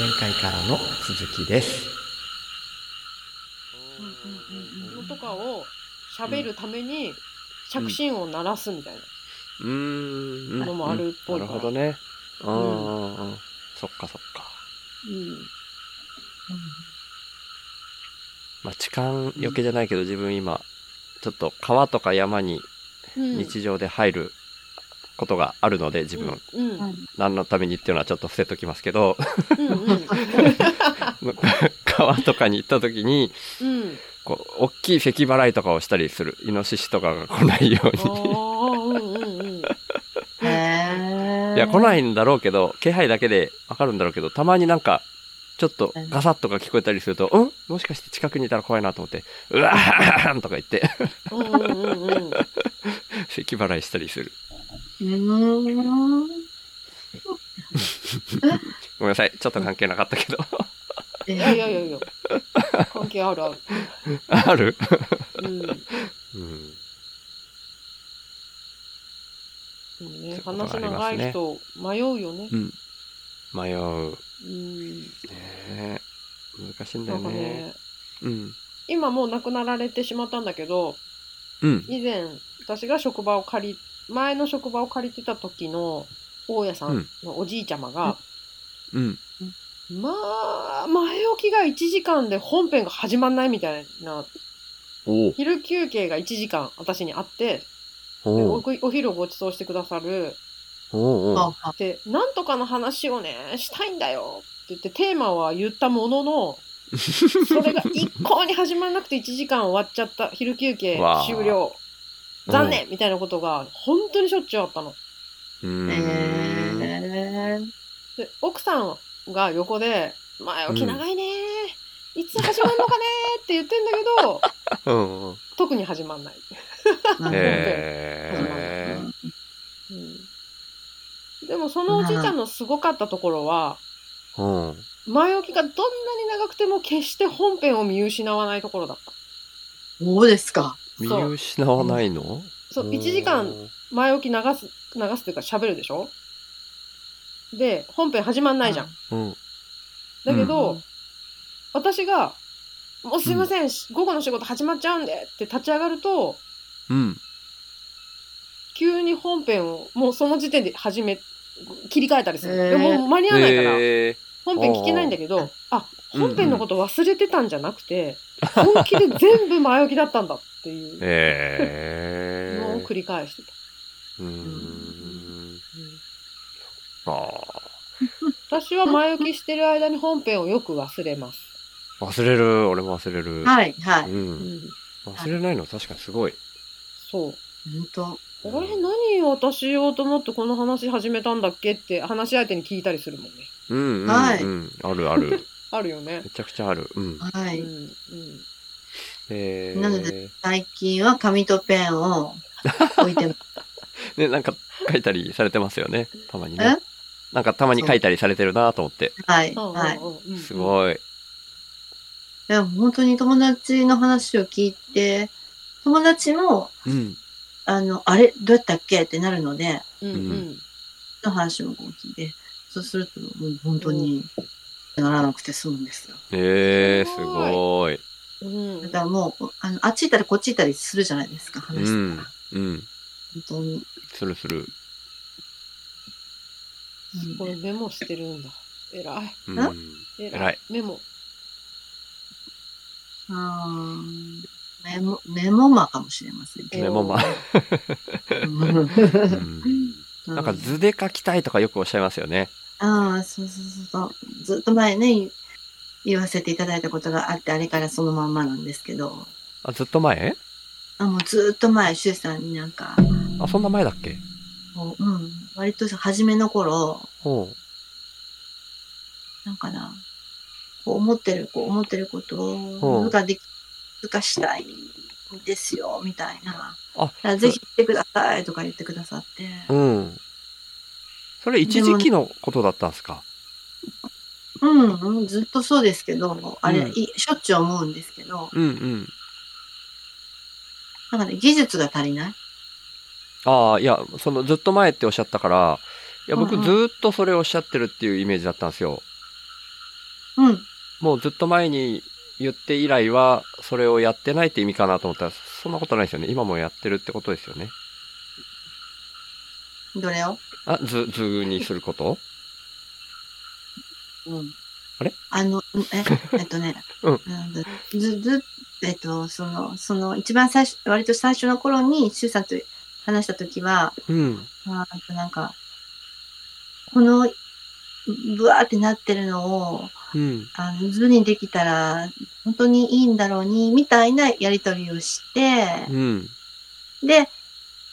前回からの続きです。のとかを喋るために着信音を鳴らすみたいなうーん。のもあるっぽいなから。るほどね。うんうんうん。そっかそっか。うんまあ、痴漢余計じゃないけど、自分今、ちょっと川とか山にうん日常で入ることがあるので、自分、うんうん。何のためにっていうのはちょっと伏せときますけど、うんうん。川とかに行った時に、うん。こう、大きい咳払いとかをしたりする。イノシシとかが来ないようあに。いや、来ないんだろうけど、気配だけでわかるんだろうけど、たまになんか、ちょっとガサッとか聞こえたりすると、うん？もしかして近くにいたら怖いなと思って、うわーんとか言って、うんうんうんうん。咳払いしたりする。うーん。ごめんなさい。ちょっと関係なかったけど。いやいやいや関係あるあるある？うんうん。うんねそういうことがありま話長い人迷うよねうん。迷う。うんねえ難しいんだよね。ねうん。今もう亡くなられてしまったんだけどうん。以前私が職場を借り前の職場を借りてた時の大家さんのおじいちゃまが、うん。まあ前置きが1時間で本編が始まんないみたいな昼休憩が1時間私にあってでおお昼をご馳走してくださる。おうおう。ああでなんとかの話をねしたいんだよ。って言ってテーマは言ったものの それが一向に始まらなくて1時間終わっちゃった昼休憩終了残念みたいなことが本当にしょっちゅうあったの。へーで奥さんが横で「前置き長いねいつ始まるのかね」って言ってんだけどうんうん。特に始まんない。へーうん、でもそのおじいちゃんのすごかったところはうん。前置きがどんなに長くても決して本編を見失わないところだった。そうですか。見失わないの？そう1時間前置き流す流すっていうか喋るでしょ？で本編始まんないじゃん。うん。だけど、うん。私が「もうすいません、午後の仕事始まっちゃうんで」って立ち上がるとうん。急に本編をもうその時点で始め切り替えたりする、へー。でももう間に合わないから、え本編聞けないんだけどあうん。本編のこと忘れてたんじゃなくて、本気で全部前置きだったんだってー、いうえのをー。繰り返してた、うーん。あ私は前置きしてる間に本編をよく忘れます、あ。忘れる。俺も忘れる。はい、はい。う。うんん、忘れないの確かにすごい。そう本当。あれ何私言おうと思ってこの話始めたんだっけって話し相手に聞いたりするもんねうんうん、うん。はいあるある。あるよねめちゃくちゃある。うん。はい。うんうんえー、なので最近は紙とペンを置いてます。ね、なんか書いたりされてますよね。たまにえ？ね。なんかたまに書いたりされてるなと思って。はい、うんはい。すごい。でも本当に友達の話を聞いて、友達も、うん。あの、あれ、どうやったっけ？ってなるので、うんうんの話もこう聞いて、そうすると、もう本当にならなくて済むんですよ。えー、すごい。うんだからもう、あの、あっち行ったりこっち行ったりするじゃないですか、話うんしたら。。うん。本当に。するする。うんこれメモしてるんだ偉いうん。偉偉いメモあーメモ、メモマかもしれませんけど。メモマ。うんうんなんか図で書きたいとかよくおっしゃいますよね。ああ、そうそうそうそう。ずっと前ね、言言わせていただいたことがあって、あれからそのまんまなんですけど、あ、ずっと前？あもうずっと前、シュウさんになんか、あ、そんな前だっけ？こううん、割と初めの頃、ほなんかな、こう思ってる、こう思ってることほう。ができ、がしたいんですよ、みたいな。あぜひ来てくださいとか言ってくださって。う。うん。それ一時期のことだったんですか？うん、うん、ずっとそうですけど、あれ、うんいしょっちゅう思うんですけど、うんうん。なんかね、技術が足りない？ああ、いや、そのずっと前っておっしゃったから、いや、僕うんうんずっとそれをおっしゃってるっていうイメージだったんですよ。うん。もうずっと前に言って以来は、それをやってないって意味かなと思ったら、そんなことないですよね。今もやってるってことですよね。どれを？あ、図、図にすること？うん。あれ？あの、うんえ、えっとね、うんず、ず、えっと、その、その、一番最初、割と最初の頃に、シュウさんと話したときは、うん。ああとなんか、この、ぶわーってなってるのを、うん。あの、図にできたら、本当にいいんだろうに、みたいなやりとりをして、うん。で、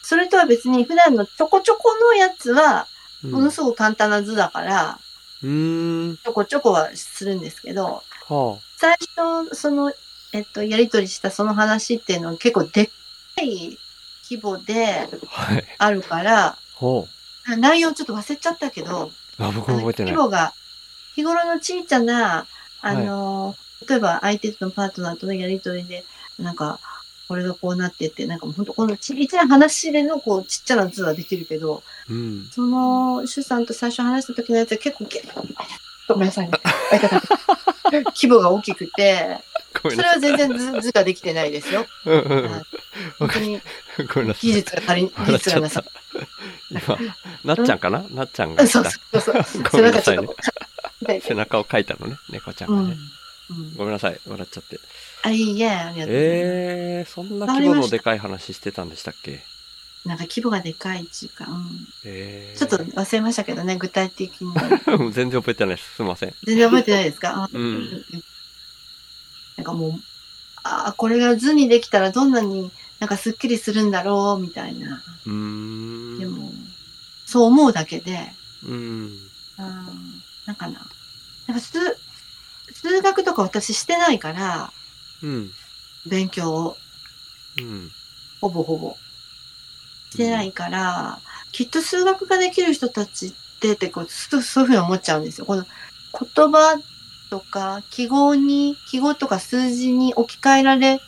それとは別に普段のちょこちょこのやつは、うんものすごく簡単な図だから、うーん。ちょこちょこはするんですけど、は最初、その、えっと、やりとりしたその話っていうのは結構でっかい規模であ。はい。あるから、ほ内容ちょっと忘れちゃったけど、う。あ、僕覚えてない規。模が、日頃の小さな、あの、例えば相手とのパートナーとのやりとりで、なんか、これがこうなってって、なんかもう本当このちっちゃい話でのこうちっちゃな図はできるけど、うん。その、シュさんと最初話した時のやつは結構げ、ごめんなさいね。規模が大きくて。それは全然図図ができてないですよ。うんう本当に。技術が足り、技術がなさ。。今、なっちゃんかな？なっちゃんがそう。そうそう背中を描いたのね、猫ちゃん。がね。うんごめんなさい、笑っちゃって。あ、いいえ、ありがとうございます。えー、そんな規模のでかい話してたんでしたっけ？なんか規模がでかいっていうか、うんえー。ちょっと忘れましたけどね、具体的に。と。全然覚えてないです。すいません。全然覚えてないですか、あうんなんかもう、ああ、これが図にできたらどんなになんかスッキリするんだろう、みたいな。うーん。でも、そう思うだけで、うん。うん、なんかな。なんか数、数学とか私してないから、うん。勉強を、うん。ほぼほぼ。してないから、きっと数学ができる人たちって、ってこう、すそういうふうに思っちゃうんですよ。この言葉とか記号に、記号とか数字に置き換えられ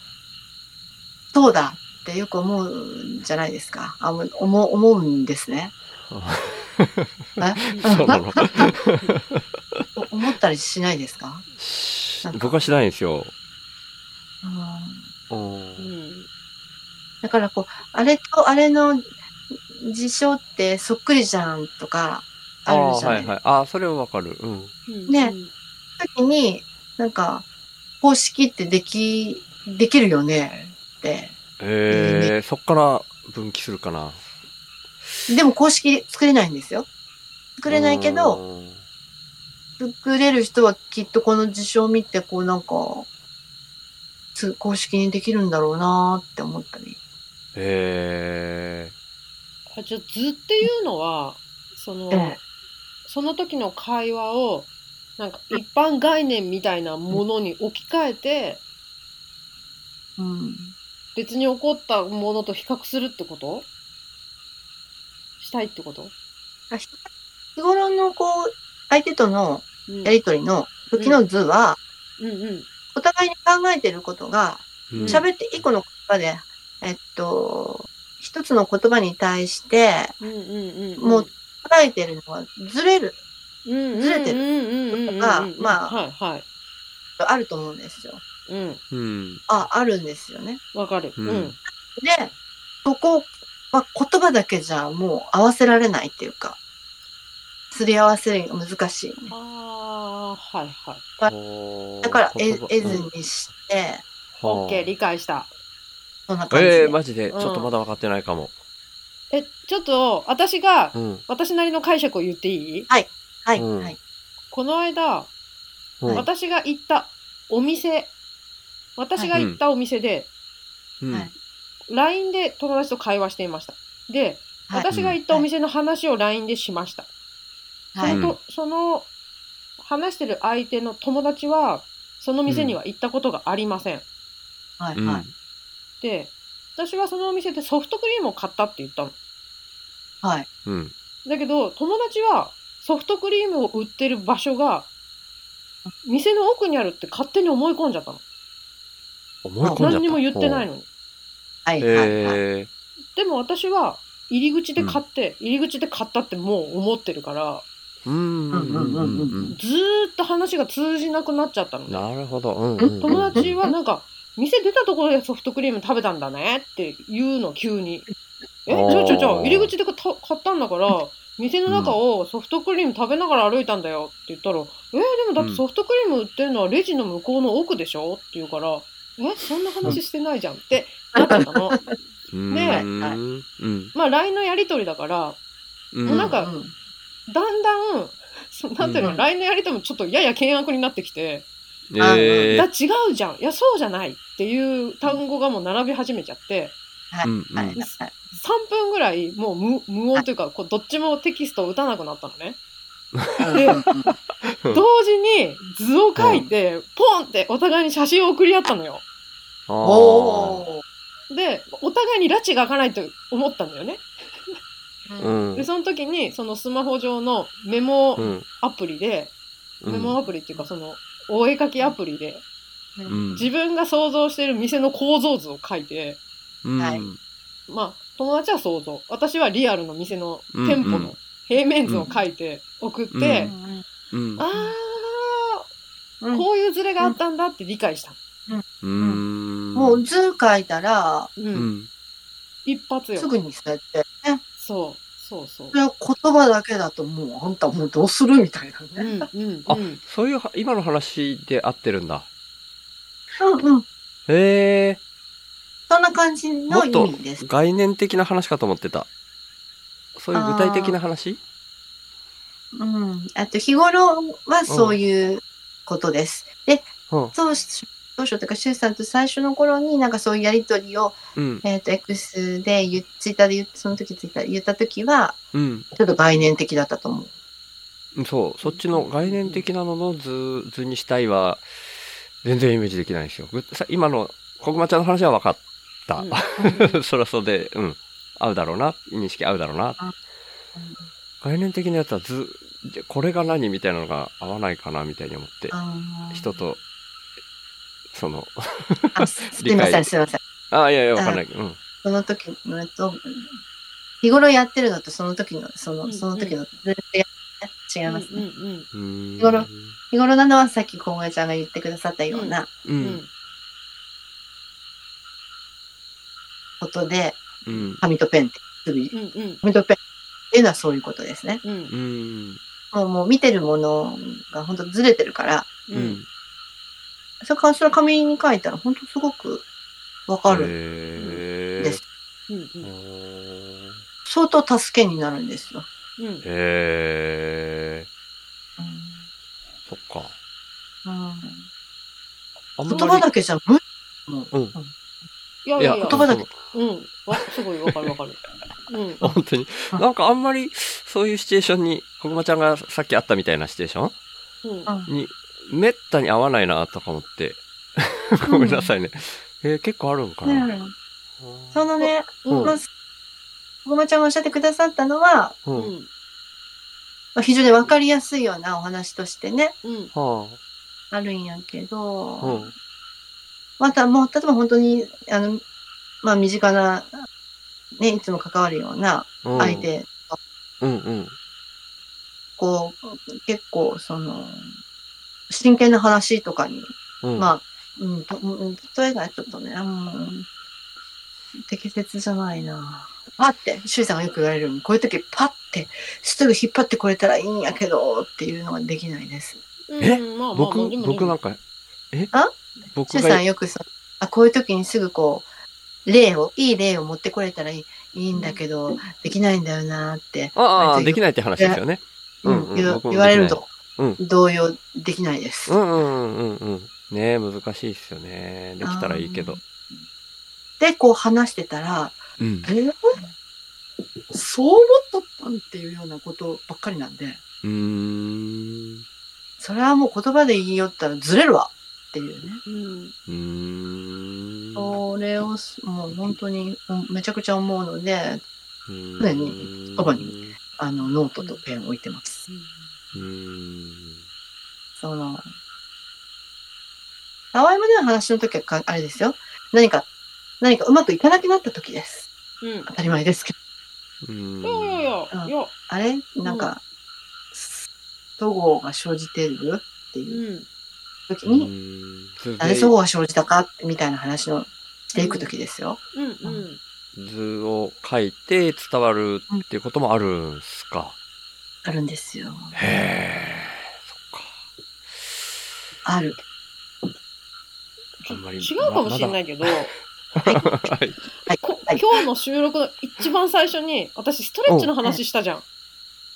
そうだってよく思うんじゃないですか。あ思思うんですね。え？そうなのお 思ったりしないですか、僕はしないんですよ。うんだからこう、あれとあれの事象ってそっくりじゃんとかあるじゃない？ですか。あーはいはい。あー、それはわかる。うん。うんね時に、なんか、方式ってでき、できるよねって。えー、そっから分岐するかな。でも公式作れないんですよ。作れないけど、うん、作れる人はきっとこの事象を見て、こうなんか、つ公式にできるんだろうなって思ったり。えあじゃあ図っていうのはその、ええその時の会話をなんか一般概念みたいなものに置き換えてうん。別に起こったものと比較するってこと？したいってこと、あ日日頃のこう、相手とのうん。やりとりの時の図は、うん。うんお互いに考えてることが、ー、うん。喋って一個の言葉で、えっと、一つの言葉に対して、もう捉えてるのがずれる、うんずれてるとがまあはいはい。あると思うんですよ。うん。うん。あ、あるんですよね。わかる。ううんん。で、そこは言葉だけじゃもう合わせられないっていうか、すり合わせるのが難しいね。ああはいはい。だから、え言葉絵図にして、オッケー理解した。そんな感じ。で。えー、マジで、ちょっとまだ分かってないかも。えちょっと私がうん。私なりの解釈を言っていい？はい、うん。はい。この間うん。私が行ったお店。私が行ったお店で、うん。はい LINE で友達と会話していましたではい私が行ったお店の話を LINE でしました、はい。うんそのとその話してる相手の友達はその店には行ったことがありません、はい、うんはい。で私はそのお店でソフトクリームを買ったって言ったのはい。うん。だけど友達はソフトクリームを売ってる場所が店の奥にあるって勝手に思い込んじゃったの思い込んじゃった。何にも言ってないのにはい、はい、はい。えでも私は入り口で買って、入り口で買ったってもう思ってるからうんうんうんうんうん。ずーっと話が通じなくなっちゃったのね。なるほど。うんうんうん友達はなんか、店出たところでソフトクリーム食べたんだねって言うの、急に。え、じあー。ゃあじゃあじゃあ入り口で買ったんだから、店の中をソフトクリーム食べながら歩いたんだよって言ったら、え？ーでもだってソフトクリーム売ってるのはレジの向こうの奥でしょ？って言うから、え、そんな話してないじゃん。ってなっちゃったの。うん。ねうん。うんまあ LINE のやりとりだから、うん。もうなんかうん。だんだん、そなんていうの、うん。LINE のやりとりもちょっとやや険悪になってきて、えだー違うじゃん、いやそうじゃない。っていう単語がもう並び始めちゃって、はいうんうん。はいはい。3分ぐらいもう無無音というか、こうどっちもテキストを打たなくなったのね。で同時に図を書いて、ポンってお互いに写真を送り合ったのよ。おー。で、お互いに拉致が開かないと思ったんだよね。うん。で、その時に、そのスマホ上のメモうん。アプリで、うん。メモアプリっていうか、その、お絵描きアプリで、うん。自分が想像している店の構造図を書いて、うん。はい。まあ、友達は想像。私はリアルの店のうん店舗のうん平面図を書いて送って、うんあうんー、こういうズレがあったんだって理解した。うんもう図書いたら、う。うんん一発よす。ぐにそうやって、ね、そう。そうそうそ。れは言葉だけだともうあんたもうどうするみたいなうね。んうんあうん。そういうは今の話で合ってるんだうんうん。へえそんな感じの意味です。概念的な話かと思ってたそういう具体的な話？うん。あと日頃はそういうことです。で、うん。そうし、当初というか、シュウさんと最初の頃になんかそういうやりとりを、うん。えっ、と、X で言っ、ツイッターで言っその時ツイッターで言った時は、うん。ちょっと概念的だったと思う。そう。そっちの概念的なのの図図にしたいは全然イメージできないんですよ。今の小熊ちゃんの話は分かった、そりゃそうでうん 合うだろうな認識合うだろうな。概念的なやつは図じゃこれが何みたいなのが合わないかなみたいに思って人とそのあす すみません、すみません。ああいやいやわかんない。うん。その時のと、日頃やってるのとその時の、その、その時の全然違いますね。うん。うんうーん日頃日頃なのはさっき小梅ちゃんが言ってくださったようなううんん。ことで、うん。紙とペンってすぐ、う。んうん。紙とペンっていうのはそういうことですね。うん。うんもうもう見てるものが本当ずれてるから、ううん。んそれからそれ紙に書いたら本当すごくわかる。へです。うんー。相当助けになるんですよ。うん。へえそっか。うん。言葉だけじゃ無理。もううんいやいやいや言葉だけうんわすごいわかるわかるうん 本当に。なんかあんまりそういうシチュエーションに、こぐまちゃんがさっきあったみたいなシチュエーショうんンに、めったに合わないなとか思って。ごめんなさいね。えー結構あるんかな？うんそのね、うんまあ、小駒ちゃんがおっしゃってくださったのは、う。うんんまあ、非常にわかりやすいようなお話としてね、うんはあるんやけど、あ。うん。またもう、例えば本当に、あの、まあ身近な、ね、いつも関わるようなうん相。手、うんうん。こう、結構、その、真剣な話とかに、うん。まあ、うん、とうん例えがちょっとね、うん、適切じゃないな。パって、周囲さんがよく言われるように、こういう時パッて、すぐ引っ張ってこれたらいいんやけど、っていうのができないです。え？うんまあまあ僕僕なんか、え？あ？僕周囲さがんよくさ、あ、こういう時にすぐこう、例を、いい例を持ってこれたらいいいいんだけど、できないんだよなって、ああ、できない。って話ですよね。うんうん言われると、う動揺できないです。うんうんうんうん。ねえ、難しいっすよね。できたらいいけど。で、こう話してたら、うんえ。ー？そう思っとったんっていうようなことばっかりなんで、うーん。それはもう言葉で言いよったらずれるわっていうね。うんうーん。それをすもう本当にうんめちゃくちゃ思うので、常常にそばに。あの、ノートとペンを置いてます。うーん。その、たわいもない話の時はか、あれですよ。何か、何かうまくいかなくなった時です。うん当たり前ですけど。うーんいやいやいやいやあれ？なんか、そごうが生じてる？っていううん。時に、なぜそごうが生じたかみたいな話をしていく時ですよ。うんうん。図を書いて伝わるっていうこともあるんすか？あるんですよ。へえ、そっか。ある。あんまり違うかもしれないけど、はい。はい。こはい。今日の収録の一番最初に、私ストレッチの話したじゃん。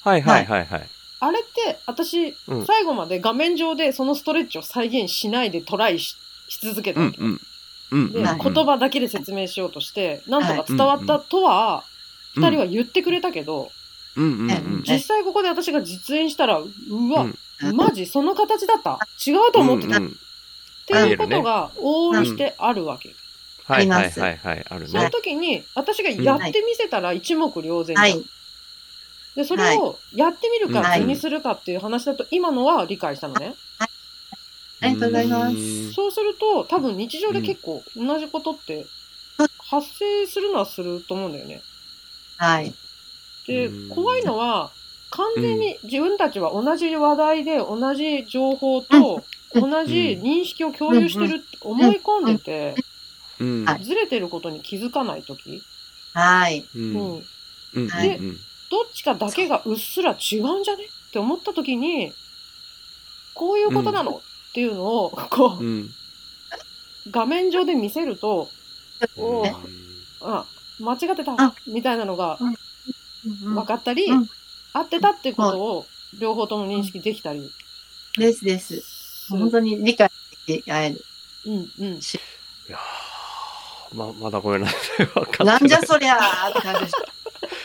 はいはいはいはい。あれって、私、うん最後まで画面上でそのストレッチを再現しないでトライしし続けたわけ。うんうん。うんで、言葉だけで説明しようとして、なんとか伝わったとは、うん二人は言ってくれたけど、うんうんうん。実際ここで私が実演したら、うわ、うんマジその形だった違うと思ってた。っうんうんていうことが往々にしてあるわけ。はいはいありますはいはい。あるそのね。時に、私がやってみせたら一目瞭然じゃんはい。で、それをやってみるかはい。図にするかっていう話だと、今のは理解したのね。ありがとうございます。うん。そうすると、多分日常で結構同じことって発生するのはすると思うんだよね。はい。でうん、怖いのは、完全に自分たちは同じ話題で同じ情報とうん。同じ認識を共有してるって思い込んでて、ずれてることに気づかないとき、はい。う。うん。ん、うん。はいうんどっちかだけがうっすら違うんじゃね？って思ったときに、こういうことなの、っていうのを、こう、うん。画面上で見せると、おうんーあ、間違ってたあ、みたいなのがうん分かったり、うん合ってたってことを両方とも認識できたりですです。本当に理解でき合える。うんうん。いやーま、まだごめんなさい。分かってなんじゃそりゃーって感じでした。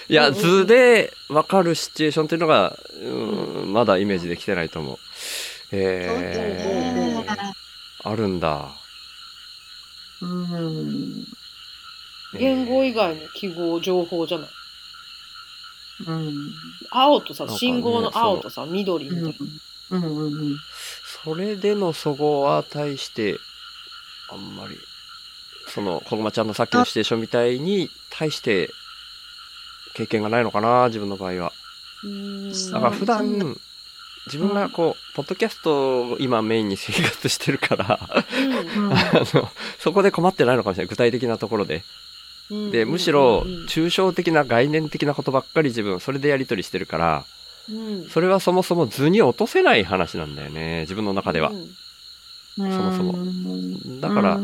いや、図で分かるシチュエーションっていうのが、うん、まだイメージできてないと思う。えー、あるんだ。うん。言語以外の記号、情報じゃない？うん。青とさ信号の青とさ、緑みたいな。うんうんうん。それでのそごは対して、あんまり、その、こぐまちゃんのさっきのシチュエーションみたいに対して、経験がないのかな、自分の場合は。だから普う段、自分がこう、ポッドキャストを今メインに生活してるから、うん あの、そこで困ってないのかもしれない。具体的なところで。うんで、むしろうん、抽象的な概念的なことばっかり自分、それでやり取りしてるから、うんそれはそもそも図に落とせない話なんだよね、自分の中ではう。んそもそももだから、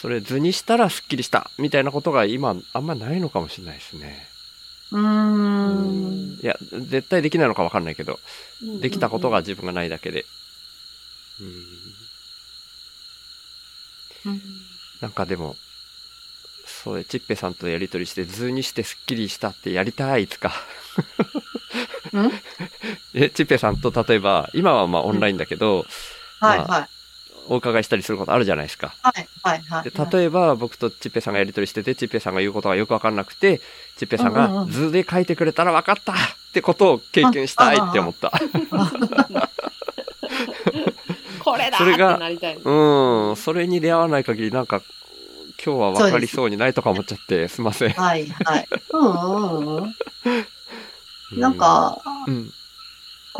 それ図にしたらスッキリした、みたいなことが今、あんまないのかもしれないですね。うーん。いや、絶対できないのかわかんないけど、うんできたことが自分がないだけで。うんなんかでも、そうで、チッペさんとやりとりして図にしてスッキリしたってやりたい、いつか。うん？え、チッペさんと例えば、今はまあオンラインだけど、まあはいはい。お伺いしたりすることあるじゃないですか。はいはいはい。で例えば僕とチッペさんがやりとりしてて、チッペさんが言うことがよくわかんなくて、チッペさんがうん図で書いてくれたらわかったってことを経験したいって思った。これだってそれがなりたい。うん、それに出会わない限りなんか、今日はわかりそうにないとか思っちゃって、すいません。はいはい。うんうんうん。なんか、うん、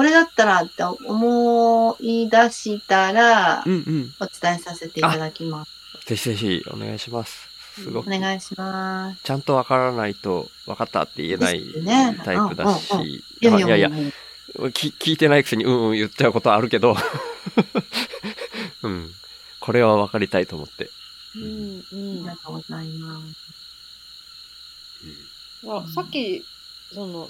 これだったらって思い出したらうん、うん。お伝えさせていただきます。ぜひぜひお願いします。すごおく。願いします。ちゃんとわからないと、わかったって言えないタイプだし、うんうんいやいやいやいや、もうき聞いてないくせにうんうん言っちゃうことはあるけど、うん。これは分かりたいと思って。うんうあんりがとうございます。あさっき、その、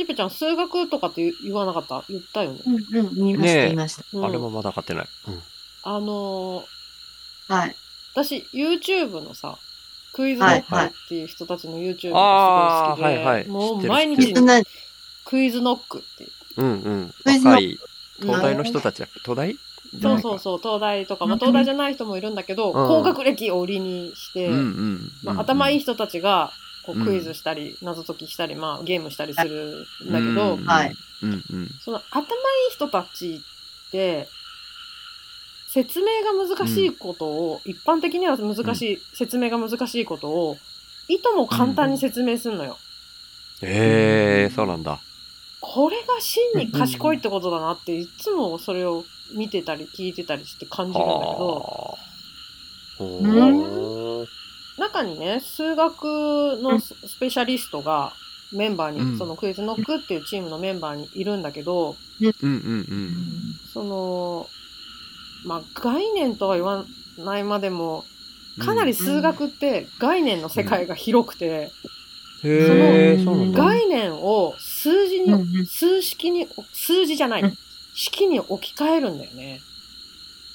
チッペちゃん数学とかって言言わなかった？言ったよね？うんうん、言いました、ねえ言いました。うんあれもまだ買ってない。うん。あのーはい。私、YouTube のさ、クイズノックっていう人たちの YouTube がすごい好きで、はいはいもう毎日クイズノックっていう。うんうん。若い、東大の人たちだっけ東大？そうそうそう、東大とか、まあ、うん東大じゃない人もいるんだけど、ん高学歴を売りにして、うんうん。まあ、頭いい人人たちがこううん。クイズしたり、謎解きしたり、まあ、ゲームしたりするんだけど、はい。うんうん。その頭いい人たちって、説明が難しいことを、一般的には難しい、説明が難しいことを、いとも簡単に説明するのよ。へえ、そうなんだ。これが真に賢いってことだなっていつもそれを見てたり聞いてたりして感じるんだけど、中にね、数学のススペシャリストがメンバーに、うんそのクイズノックっていうチームのメンバーにいるんだけど、うんうんうん。その、まあ、概念とは言わないまでも、かなり数学って概念の世界が広くて、その。概念を数字に、うん数式に、数字じゃない、うん式に置き換えるんだよね。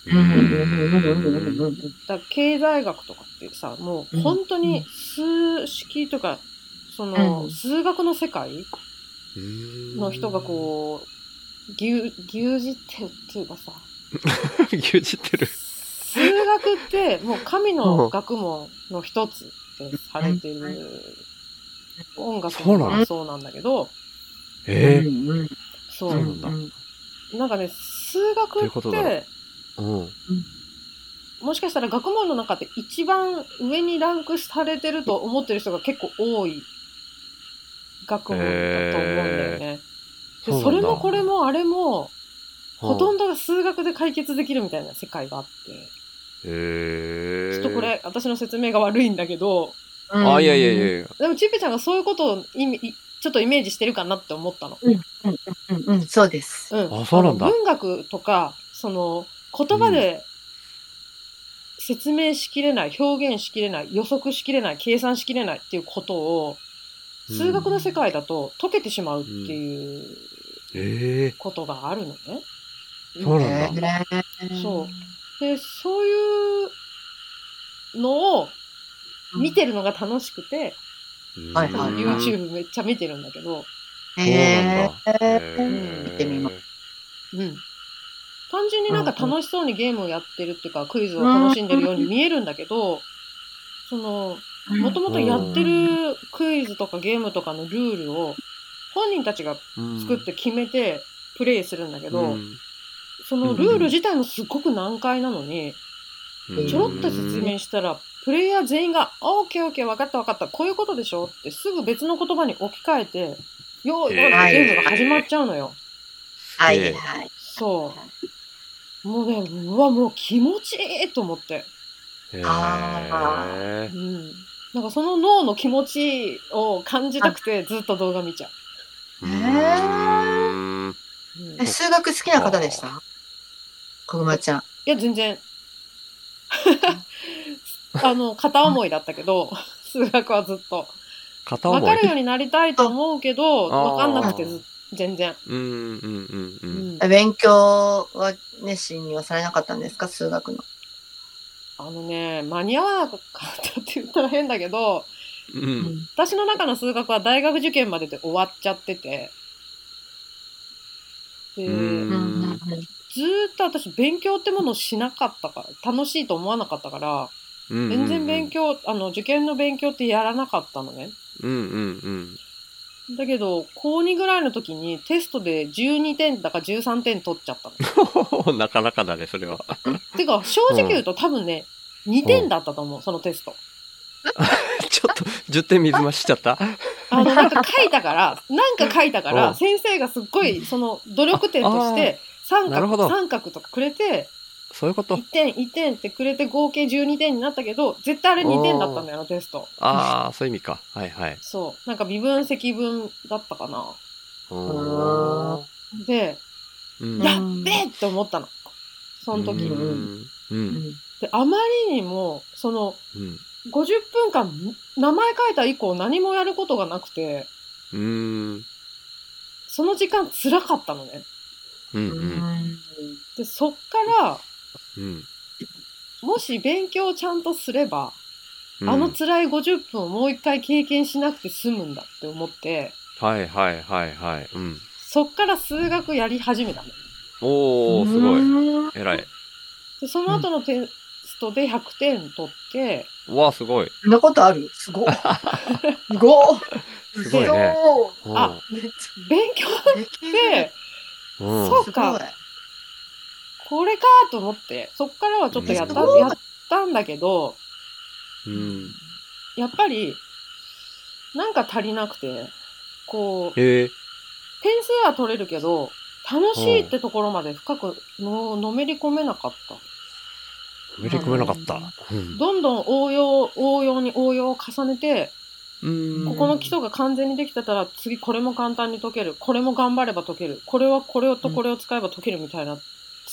うん。だ経済学とかってさ、もう本当に数式とか、その、うん。数学の世界の人がこう、牛、牛耳ってるっていうかさ、う、牛耳ってる。数学ってもう神の学問の一つってされてる音楽そうなの？もそうなんだけど、ええ。うんそう、そうなんだ。なんかね、数学って、うん。もしかしたら学問の中で一番上にランクされてると思ってる人が結構多い学問だと思うんだよね。でそれもこれもあれも、ほとんど。どが数学で解決できるみたいな世界があって。ちょっとこ。れ私の説明が悪いんだけど、あ、いやいやいやいや。でもちっぺちゃんがそういうことを意味いちょっとイメージしてるかなって思ったの。うんうん、そうです。うん。あそうなんだ文学とか、その言葉で説明しきれない、表現しきれない、予測しきれない、計算しきれないっていうことを、数学の世界だと解けてしまうっていうええ。ことがあるのね。そうなんだ。そう。で、そういうのを見てるのが楽しくて、はいはいうん YouTube めっちゃ見てるんだけど、そうなんだ。へへー見てみまうん。単純になんか楽しそうにゲームをやってるっていうか、クイズを楽しんでるように見えるんだけど、その、もともとやってるクイズとかゲームとかのルールを本人たちが作って決めてプレイするんだけど、うん。そのルール自体もすっごく難解なのに、うん。ちょろっと説明したら、プレイヤー全員が、オーケーオーケー分かった分かった、こういうことでしょ？ってすぐ別の言葉に置き換えて、よーいよーいってゲームが始まっちゃうのよ。はいはい。そう。もうね、うわ、もう気持ちいいと思って。へう。ん。なんかその脳の気持ちを感じたくてずっと動画見ちゃうへん。う。うん、えい数学好きな方でした？こぐまちゃん。や、全然。あの、片思いだったけど、数学はずっと。片思い？分かるようになりたいと思うけど、あー分かんなくてず全然。うんうんうんううん。ん。勉強は熱心にはされなかったんですか？数学の。あのね、間に合わなかったって言ったら変だけど、うん。私の中の数学は大学受験までで終わっちゃってて、で、うんずーっと私勉強ってものをしなかったから、楽しいと思わなかったから、うん。全然勉強、あの、受験の勉強ってやらなかったのね。うんうんだけど、高2ぐらいの時にテストで12点だか13点取っちゃったの。うん。なかなかだね、それは。てか、正直言うと多分ね、2点だったと思う、そのテスト。ちょっと、10点水増しちゃった？あの、なんか書いたから、なんか書いたかうら、ん先生がすっごい、その、努力点として、三角、三角とかくれて、そういうこと？1。点、1点ってくれて合計12点になったけど、絶対あれ2点だったんだよ、あのテスト。ああ、そういう意味か。はいはい。そう。なんか微分積分だったかな。で、うんやっべえって思ったの。その時うに。ん。うん。で、あまりにも、その、うん。50分間、名前書いた以降何もやることがなくて、うん。その時間辛かったのね。うん。うん。で、そっから、うん。もし勉強をちゃんとすれば、うんあの辛い50分をもう一回経験しなくて済むんだって思って、はいはいはいはい。うん。そっから数学やり始めたの。おー、すごい。い。偉い。で、その後のテストで100点取って、うわ、すごい。そんなことある？すごい。すごい。すごいねあ勉強って、うん。そうすごい。これかと思って、そっからはちょっとやった、やったんだけど、うん。やっぱり、なんか足りなくて、こう、へえ。点数は取れるけど、楽しいってところまで深くののめり込めなかった。めり込めなかった。うんどんどん応用、応用に応用を重ねて、うんここの基礎が完全にできてたら、次これも簡単に解ける。これも頑張れば解ける。これはこれとこれを使えば解けるみたいな、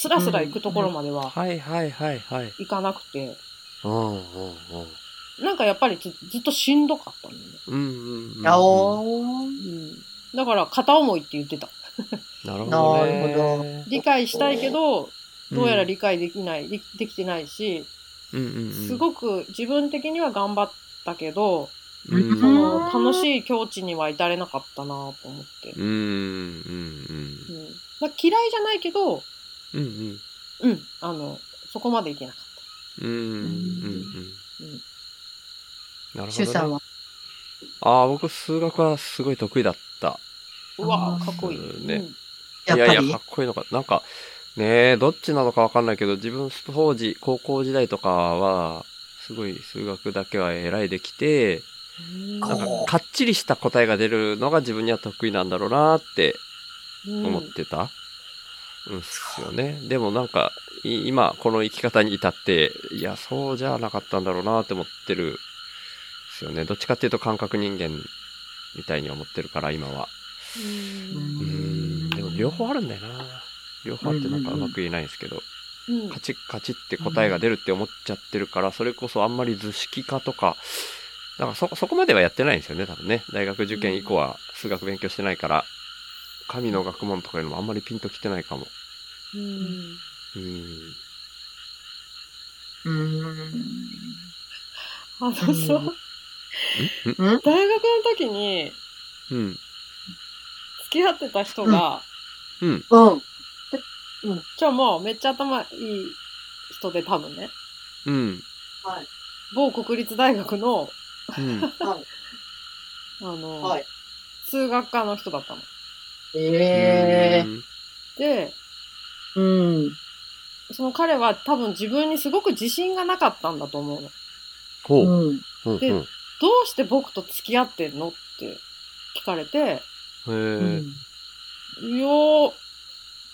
スラスラ行くところまでははいはいはいはい。いかなくて、うんうんうん。なんかやっぱりずずっとしんどかったんだよね。うんうんうん。あおー。うん。だから片思いって言ってた。なるほどね。なるほど理解したいけど、どうやら理解できない、でできてないし、うんうんうん、すごく自分的には頑張ったけど、うんその楽しい境地には至れなかったなと思って。うんうんうんまあ嫌いじゃないけど、うんうんうん、あの、そこまでいけなかっうんうんうんうんうんなるほど、ね。シュウさんは？ああ、僕数学はすごい得意だった。た。うわかっこいい。ねうんやっぱり？いやいや、かっこいいのか。なんか、ねえ、どっちなのかわかんないけど、自分当時、高校時代とかは、すごい数学だけは偉いできて、なんかかっちりした答えが出るのが自分には得意なんだろうなってうん思ってた。うん、っすよね。でもなんか、い今、この生き方に至って、いや、そうじゃなかったんだろうなって思ってる。ですよね。どっちかっていうと感覚人間みたいに思ってるから、今は。うんうん。でも両方あるんだよな。両方あってなんかうまく言えないんですけど、うんカチッカチッって答えが出るって思っちゃってるから、それこそあんまり図式化とか、だからそ、そこまではやってないんですよね、多分ね。大学受験以降は数学勉強してないから、神の学問とかいうのもあんまりピンときてないかも。うんうん。うーん。あのさ、うん大学の時にうん。付き合ってた人が、うん。うん。じゃあもうめっちゃ頭いい人で多分ね、うん。はい。某国立大学の、うん。はい。あの、はい。数学科の人だったの。ええで、うん。その彼は多分自分にすごく自信がなかったんだと思うの。ほう。うん。でほうほう。どうして僕と付き合ってんのって聞かれて、へうえ。ん。いやー、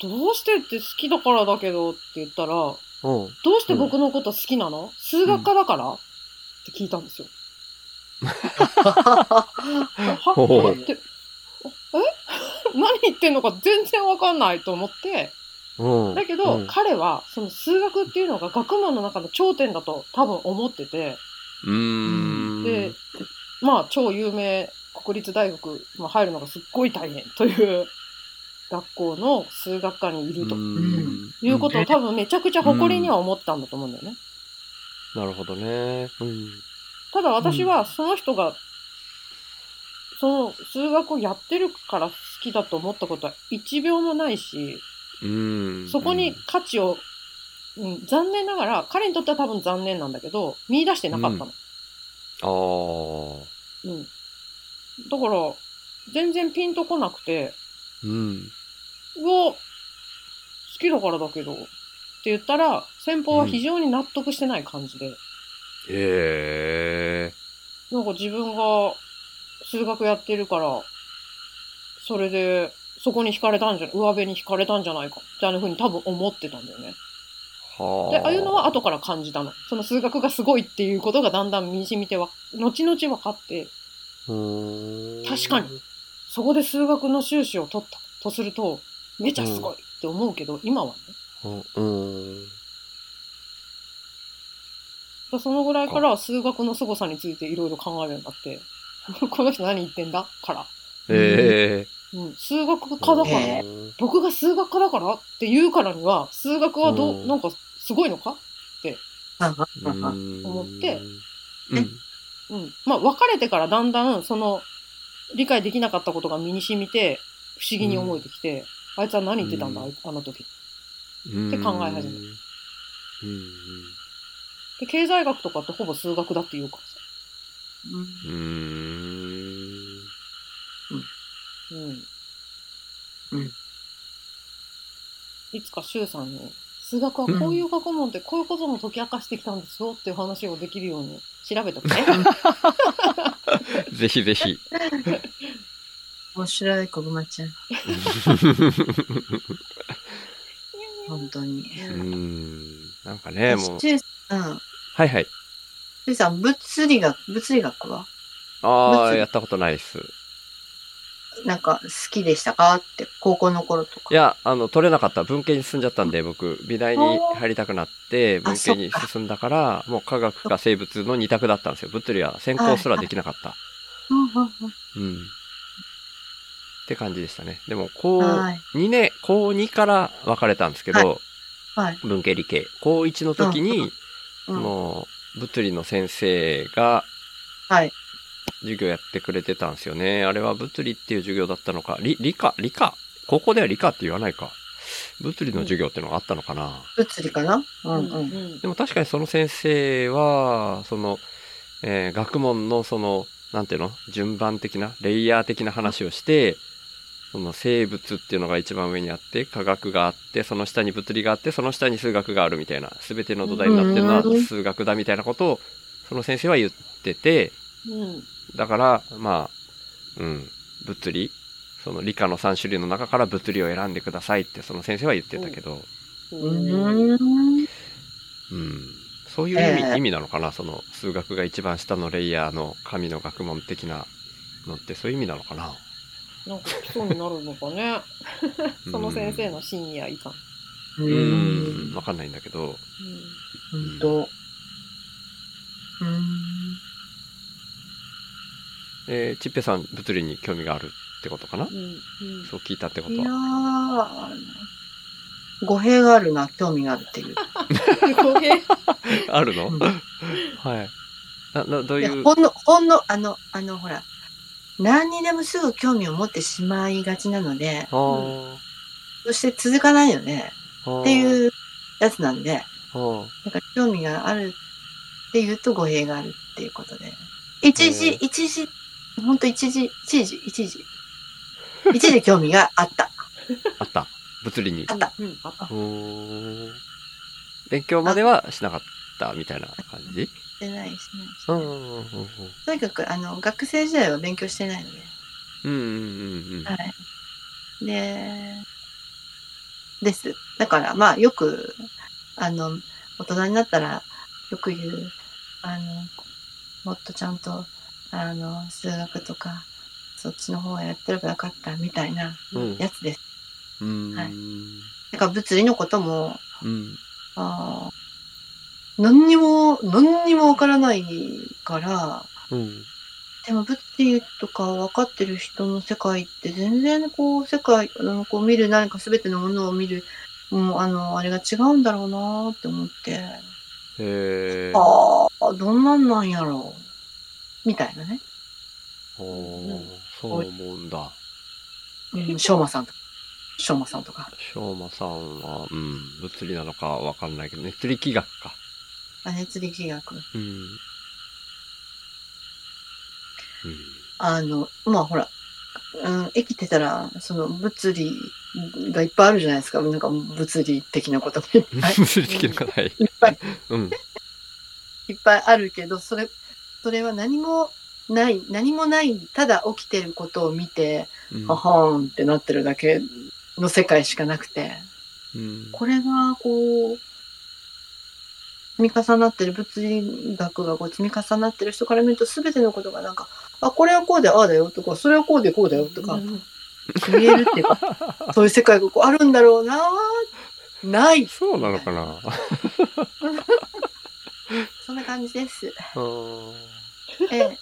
どうしてって好きだからだけどって言ったら、うん。どうして僕のこと好きなの、数学科だから、って聞いたんですよ。はほうって、え？何言ってんのか全然わかんないと思って、うん。だけど、うん彼はその数学っていうのが学問の中の頂点だと多分思ってて、うーん。で、まあ超有名国立大学、まあ、入るのがすっごい大変という学校の数学科にいるとうんいうことを多分めちゃくちゃ誇りには思ったんだと思うんだよね。なるほどね。うん。ただ私はその人が、その数学をやってるから好きだと思ったことは一秒もないし、うん。そこに価値を、うん、残念ながら、彼にとっては多分残念なんだけど、見出してなかったの。ああ。うん。だから、全然ピンとこなくて、うん。うわ、好きだからだけど、って言ったら、先方は非常に納得してない感じで、へえ。なんか自分が数学やってるから、それで、そこに惹かれたんじゃ、上辺に惹かれたんじゃないか、みたいな風に多分思ってたんだよね。はで、ああいうのは後から感じたの。その数学がすごいっていうことがだんだん身に染みては、後々分かって、うーん確かに。そこで数学の修士を取ったとすると、めちゃすごいって思うけど、今はね。うん。そのぐらいから数学の凄さについていろいろ考えるようになって、この人何言ってんだ？から。えうん、数学科だから、え僕が数学科だからって言うからには、数学はどう、うんなんかすごいのか？思思ってうん。うん。まあ、別れてからだんだん、その、理解できなかったことが身に染みて、不思議に思えてきて、あいつは何言ってたんだ、うんあの時。うん。って考え始めるうん。で、経済学とかってほぼ数学だって言うからさ。うん。うん。うん。うんいつか周さんに、数学はこういう学問でこういうことも解き明かしてきたんですよっていう話をできるように調べとくね。ぜひぜひ。面白い、こぐまちゃん。本当に。うーん。なんかね、もう。はいはい。さん、物理学、物理学は？ああ、やったことないっす。なんか好きでしたか？って、高校の頃とか。いや、あの、取れなかった。文系に進んじゃったんで、僕、美大に入りたくなって、あ文系に進んだから、もう科学か生物の二択だったんですよ。物理は専攻すらできなかった。うん。って感じでしたね。でも、高はい2年、高2から分かれたんですけど、はい。文系理系。高1の時に、うんもう、物理の先生が、はい。授業やってくれてたんですよね。あれは物理っていう授業だったのか、理、理科、理科。高校では理科って言わないか。物理の授業ってのがあったのかな。物理かな？うんううん。んでも確かにその先生は、その、えー学問のその、なんていうの？順番的な、レイヤー的な話をして、その生物っていうのが一番上にあって、科学があって、その下に物理があって、その下に数学があるみたいな、すべての土台になってるのはうん数学だみたいなことを、その先生は言ってて、うん。だから、まあ、うん、物理、その理科の3種類の中から物理を選んでくださいってその先生は言ってたけど、ううん。うん、そういう意味,、ええ意味なのかなその数学が一番下のレイヤーの神の学問的なのってそういう意味なのかななんか基礎になるのかね。その先生の深夜いかん。うん。ん。わかんないんだけど。ほん。と。うーん。えー、ちっぺさん物理に興味があるってことかな、うん。うん。そう聞いたってこいやとはー、語弊があるな、興味があるっていう。語弊。あるの、うん。はい。ななどういやいうほんの、ほんの、あの、あの、ほら、何にでもすぐ興味を持ってしまいがちなので、あー。そして続かないので、あー。っていうやつなんで、なんか興味があるっていうと語弊があるっていうことで。一時、一時、ほんと一時、一時、一時。一時興味があった。あった。物理に。あった。うんあった。勉強まではしなかったみたいな感じ？してないしね。うんうんうんうんとにかく、あの、学生時代は勉強してないので。うんうんうんうんはい。で、です。だから、まあ、よく、あの、大人になったら、よく言う、あの、もっとちゃんと、あの、数学とか、そっちの方はやってればよかった、みたいなうんやつです。うんはいだから、物理のことも、うんあー何にも、何にもわからないから、うん。でも物理とか分かってる人の世界って全然こう世界あのこう見る何か全てのものを見るもうあのあれが違うんだろうなって思って。へえああどんなんなんやろう。みたいなね、そう思うんだ。うん、しょうまさんとか。しょうまさんとか。しょうまさんはうん物理なのかわかんないけど熱力学かあ熱力学。うん。うん。あのまあほら、うん、生きてたらその物理がいっぱいあるじゃないですか。なんか物理的なこともいっぱい。物理的な課題い。っぱい。うん。いっぱいあるけど、それ、それは何もない、何もない、ただ起きてることを見て、うん。ははーんってなってるだけの世界しかなくて、うん。これがこう、積み重なってる、物理学がこう積み重なってる人から見ると全てのことがなんか、あ、これはこうでああだよとか、それはこうでこうだよとか、うん見えるっていうか、そういう世界がこうあるんだろうなない。そうなのかな？そんな感じです。うんええ。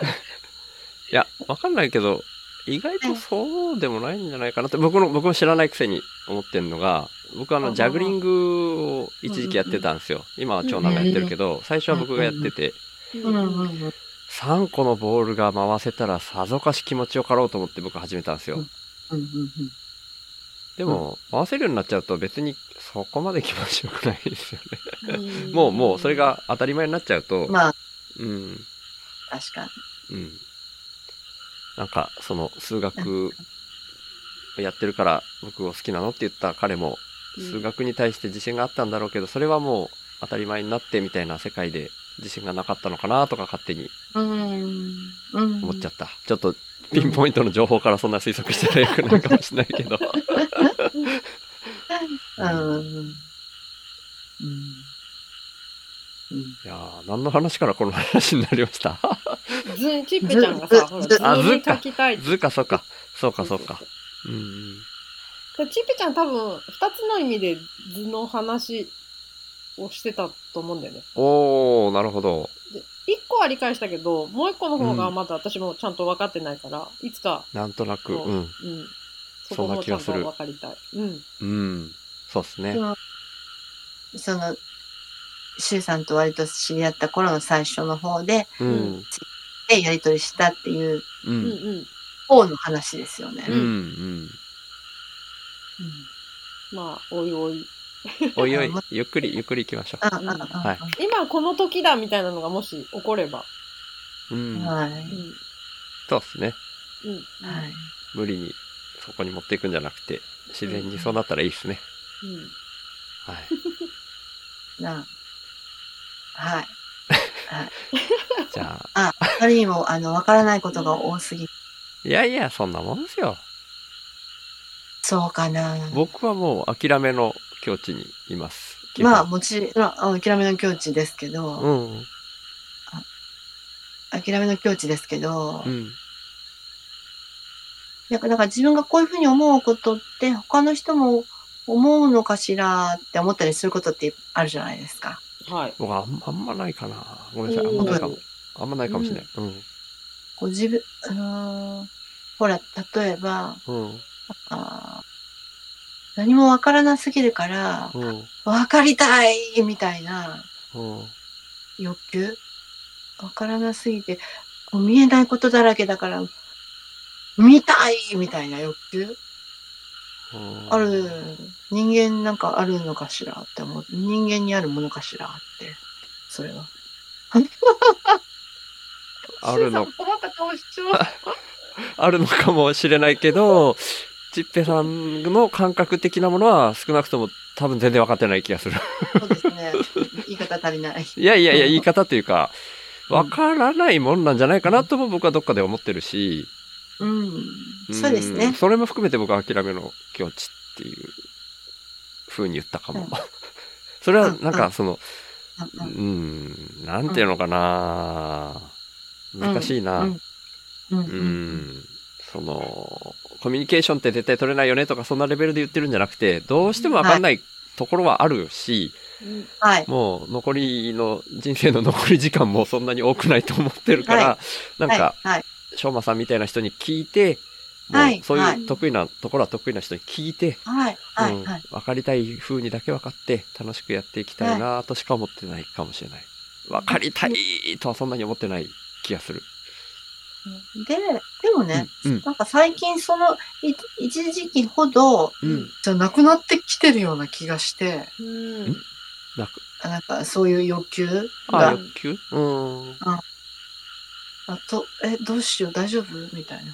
いや、わかんないけど、意外とそうでもないんじゃないかなって、僕の、僕も知らないくせに思ってんのが、僕あの、あははジャグリングを一時期やってたんですよ。今は長男がやってるけど、最初は僕がやってて、うんうんうん。3個のボールが回せたらさぞかし気持ちよかろうと思って僕始めたんですよ。でも、回せるようになっちゃうと別にそこまで気持ちよくないですよね。うん もう、もう、それが当たり前になっちゃうと、まあ、うん、確かに。うん。なんか、その、数学やってるから僕を好きなのって言った彼も、うん数学に対して自信があったんだろうけど、それはもう当たり前になってみたいな世界で自信がなかったのかなとか勝手に。思っちゃった。ちょっとピンポイントの情報からそんな推測したらよくないかもしれないけど。いやー何の話からこの話になりました？図、チッペちゃんがさ、ほら、図にか書きたい。図か、そうか。そうか、そうか。うん。チッペちゃん多分、二つの意味で図の話をしてたと思うんだよね。おー、なるほど。で一個は理解したけど、もう一個の方がうんまだ私もちゃんと分かってないから、いつか、なんとなく、そううん。うん。そこもちゃんとそんな気がする分かりたい。うん。うん。そうですねその、シュウさんと割と知り合った頃の最初の方で、うん。で、やりとりしたっていうう。うんんうん。方の話ですよね。うん。うん。まあ、おいおい。おいおい、ゆっくり、ゆっくり行きましょあ、あ、あ、はい今この時だみたいなのがもし起これば。う。うん。はい。うん。そうですね。うん。はい。無理にそこに持っていくんじゃなくて、自然にそうなったらいいですね。うん。はい。なはい。じゃあ、あ、あまりにも、あの、わからないことが多すぎ。いやいや、そんなもんですよ。そうかな。僕はもう諦めの境地にいます。基まあ、本もちろん、あ諦めの境地ですけど、うん。諦めの境地ですけど、うん。なんか、だから自分がこういうふうに思うことって、他の人も思うのかしらって思ったりすることってあるじゃないですか。はい。僕はあんあんまないかな。ごめんなさい。あんまないかも。あんまないかもしれない。うん。こう自分、うーん、ほら、例えば、うん。あー何もわからなすぎるから、うん。わかりたいみたいなうん。欲求？わからなすぎて、こう見えないことだらけだから、見たいみたいな欲求？うんある、人間なんかあるのかしらって思う。人間にあるものかしらって、それは。あるの、困った顔しちゃう。あるのかもしれないけど、ちっぺさんの感覚的なものは少なくとも多分全然分かってない気がする。そうですね。言い方足りない。いやいやいや、言い方というか、分からないもんなんじゃないかなとも僕はどっかで思ってるし、うん。そうですね。んそれも含めて僕は諦めの境地っていう風に言ったかも。うん それはなんかその、ううんん、なんていうのかな難しいな。うんうん。その、コミュニケーションって絶対取れないよねとかそんなレベルで言ってるんじゃなくて、どうしてもわかんないところはあるし、うん。はい。もう残りの人生の残り時間もそんなに多くないと思ってるから、はなんか。しょうまさんみたいな人に聞いて、もはいうそうはいいう得意なところは得意な人に聞いて、はい。はい。うんはい。分かりたい風にだけ分かって楽しくやっていきたいなとしか思ってないかもしれない。分かりたいとはそんなに思ってない気がする。で、でもね、うんうんなんか最近その、い一時期ほど、うん。じゃなくなってきてるような気がして、うん。なく、なんかそういう欲求あ、が、欲求？うん。あと、え、どうしよう、大丈夫？みたいな。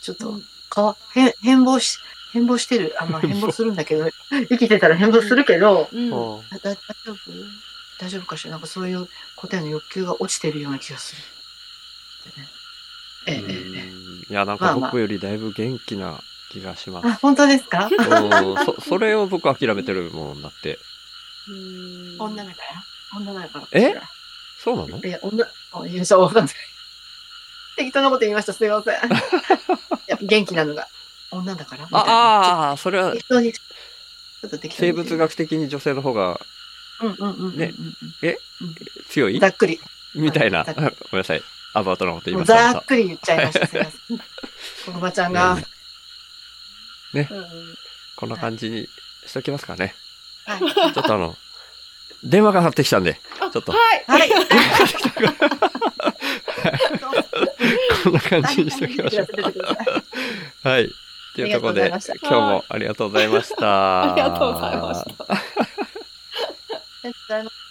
ちょっとうん、かわ、変、変貌し、変貌してる。あ、まあ変貌するんだけど、生きてたら変貌するけど、うん。大丈夫？大丈夫かしら？なんかそういう答えの欲求が落ちてるような気がする。ええええええいや、なんまあまあか僕よりだいぶ元気な気がします。あ、本当ですか？うんそそれを僕諦めてるもんだって。うん女だから女だから。え？そうなの？いや、女、あ、いや、そう、わかんない。適当なこと言いました。すいません。やっぱ元気なのが。女だからみたいなああー、それは適当に。ちょっと適当に。生物学的に女性の方がうんうんうんうんうん。ね強い？ざっくり。みたいな。ごめんなさい。アバウトなこと言いました。ざっくり言っちゃいました。すいません。こぐまちゃんが。ねこんな感じにしときますかね。はい。ちょっとあの、電話がかかってきたんで、あちょっとはい。はい。こんな感じにしときましょう。はい。というところで、今日もありがとうございました。ありがとうございました。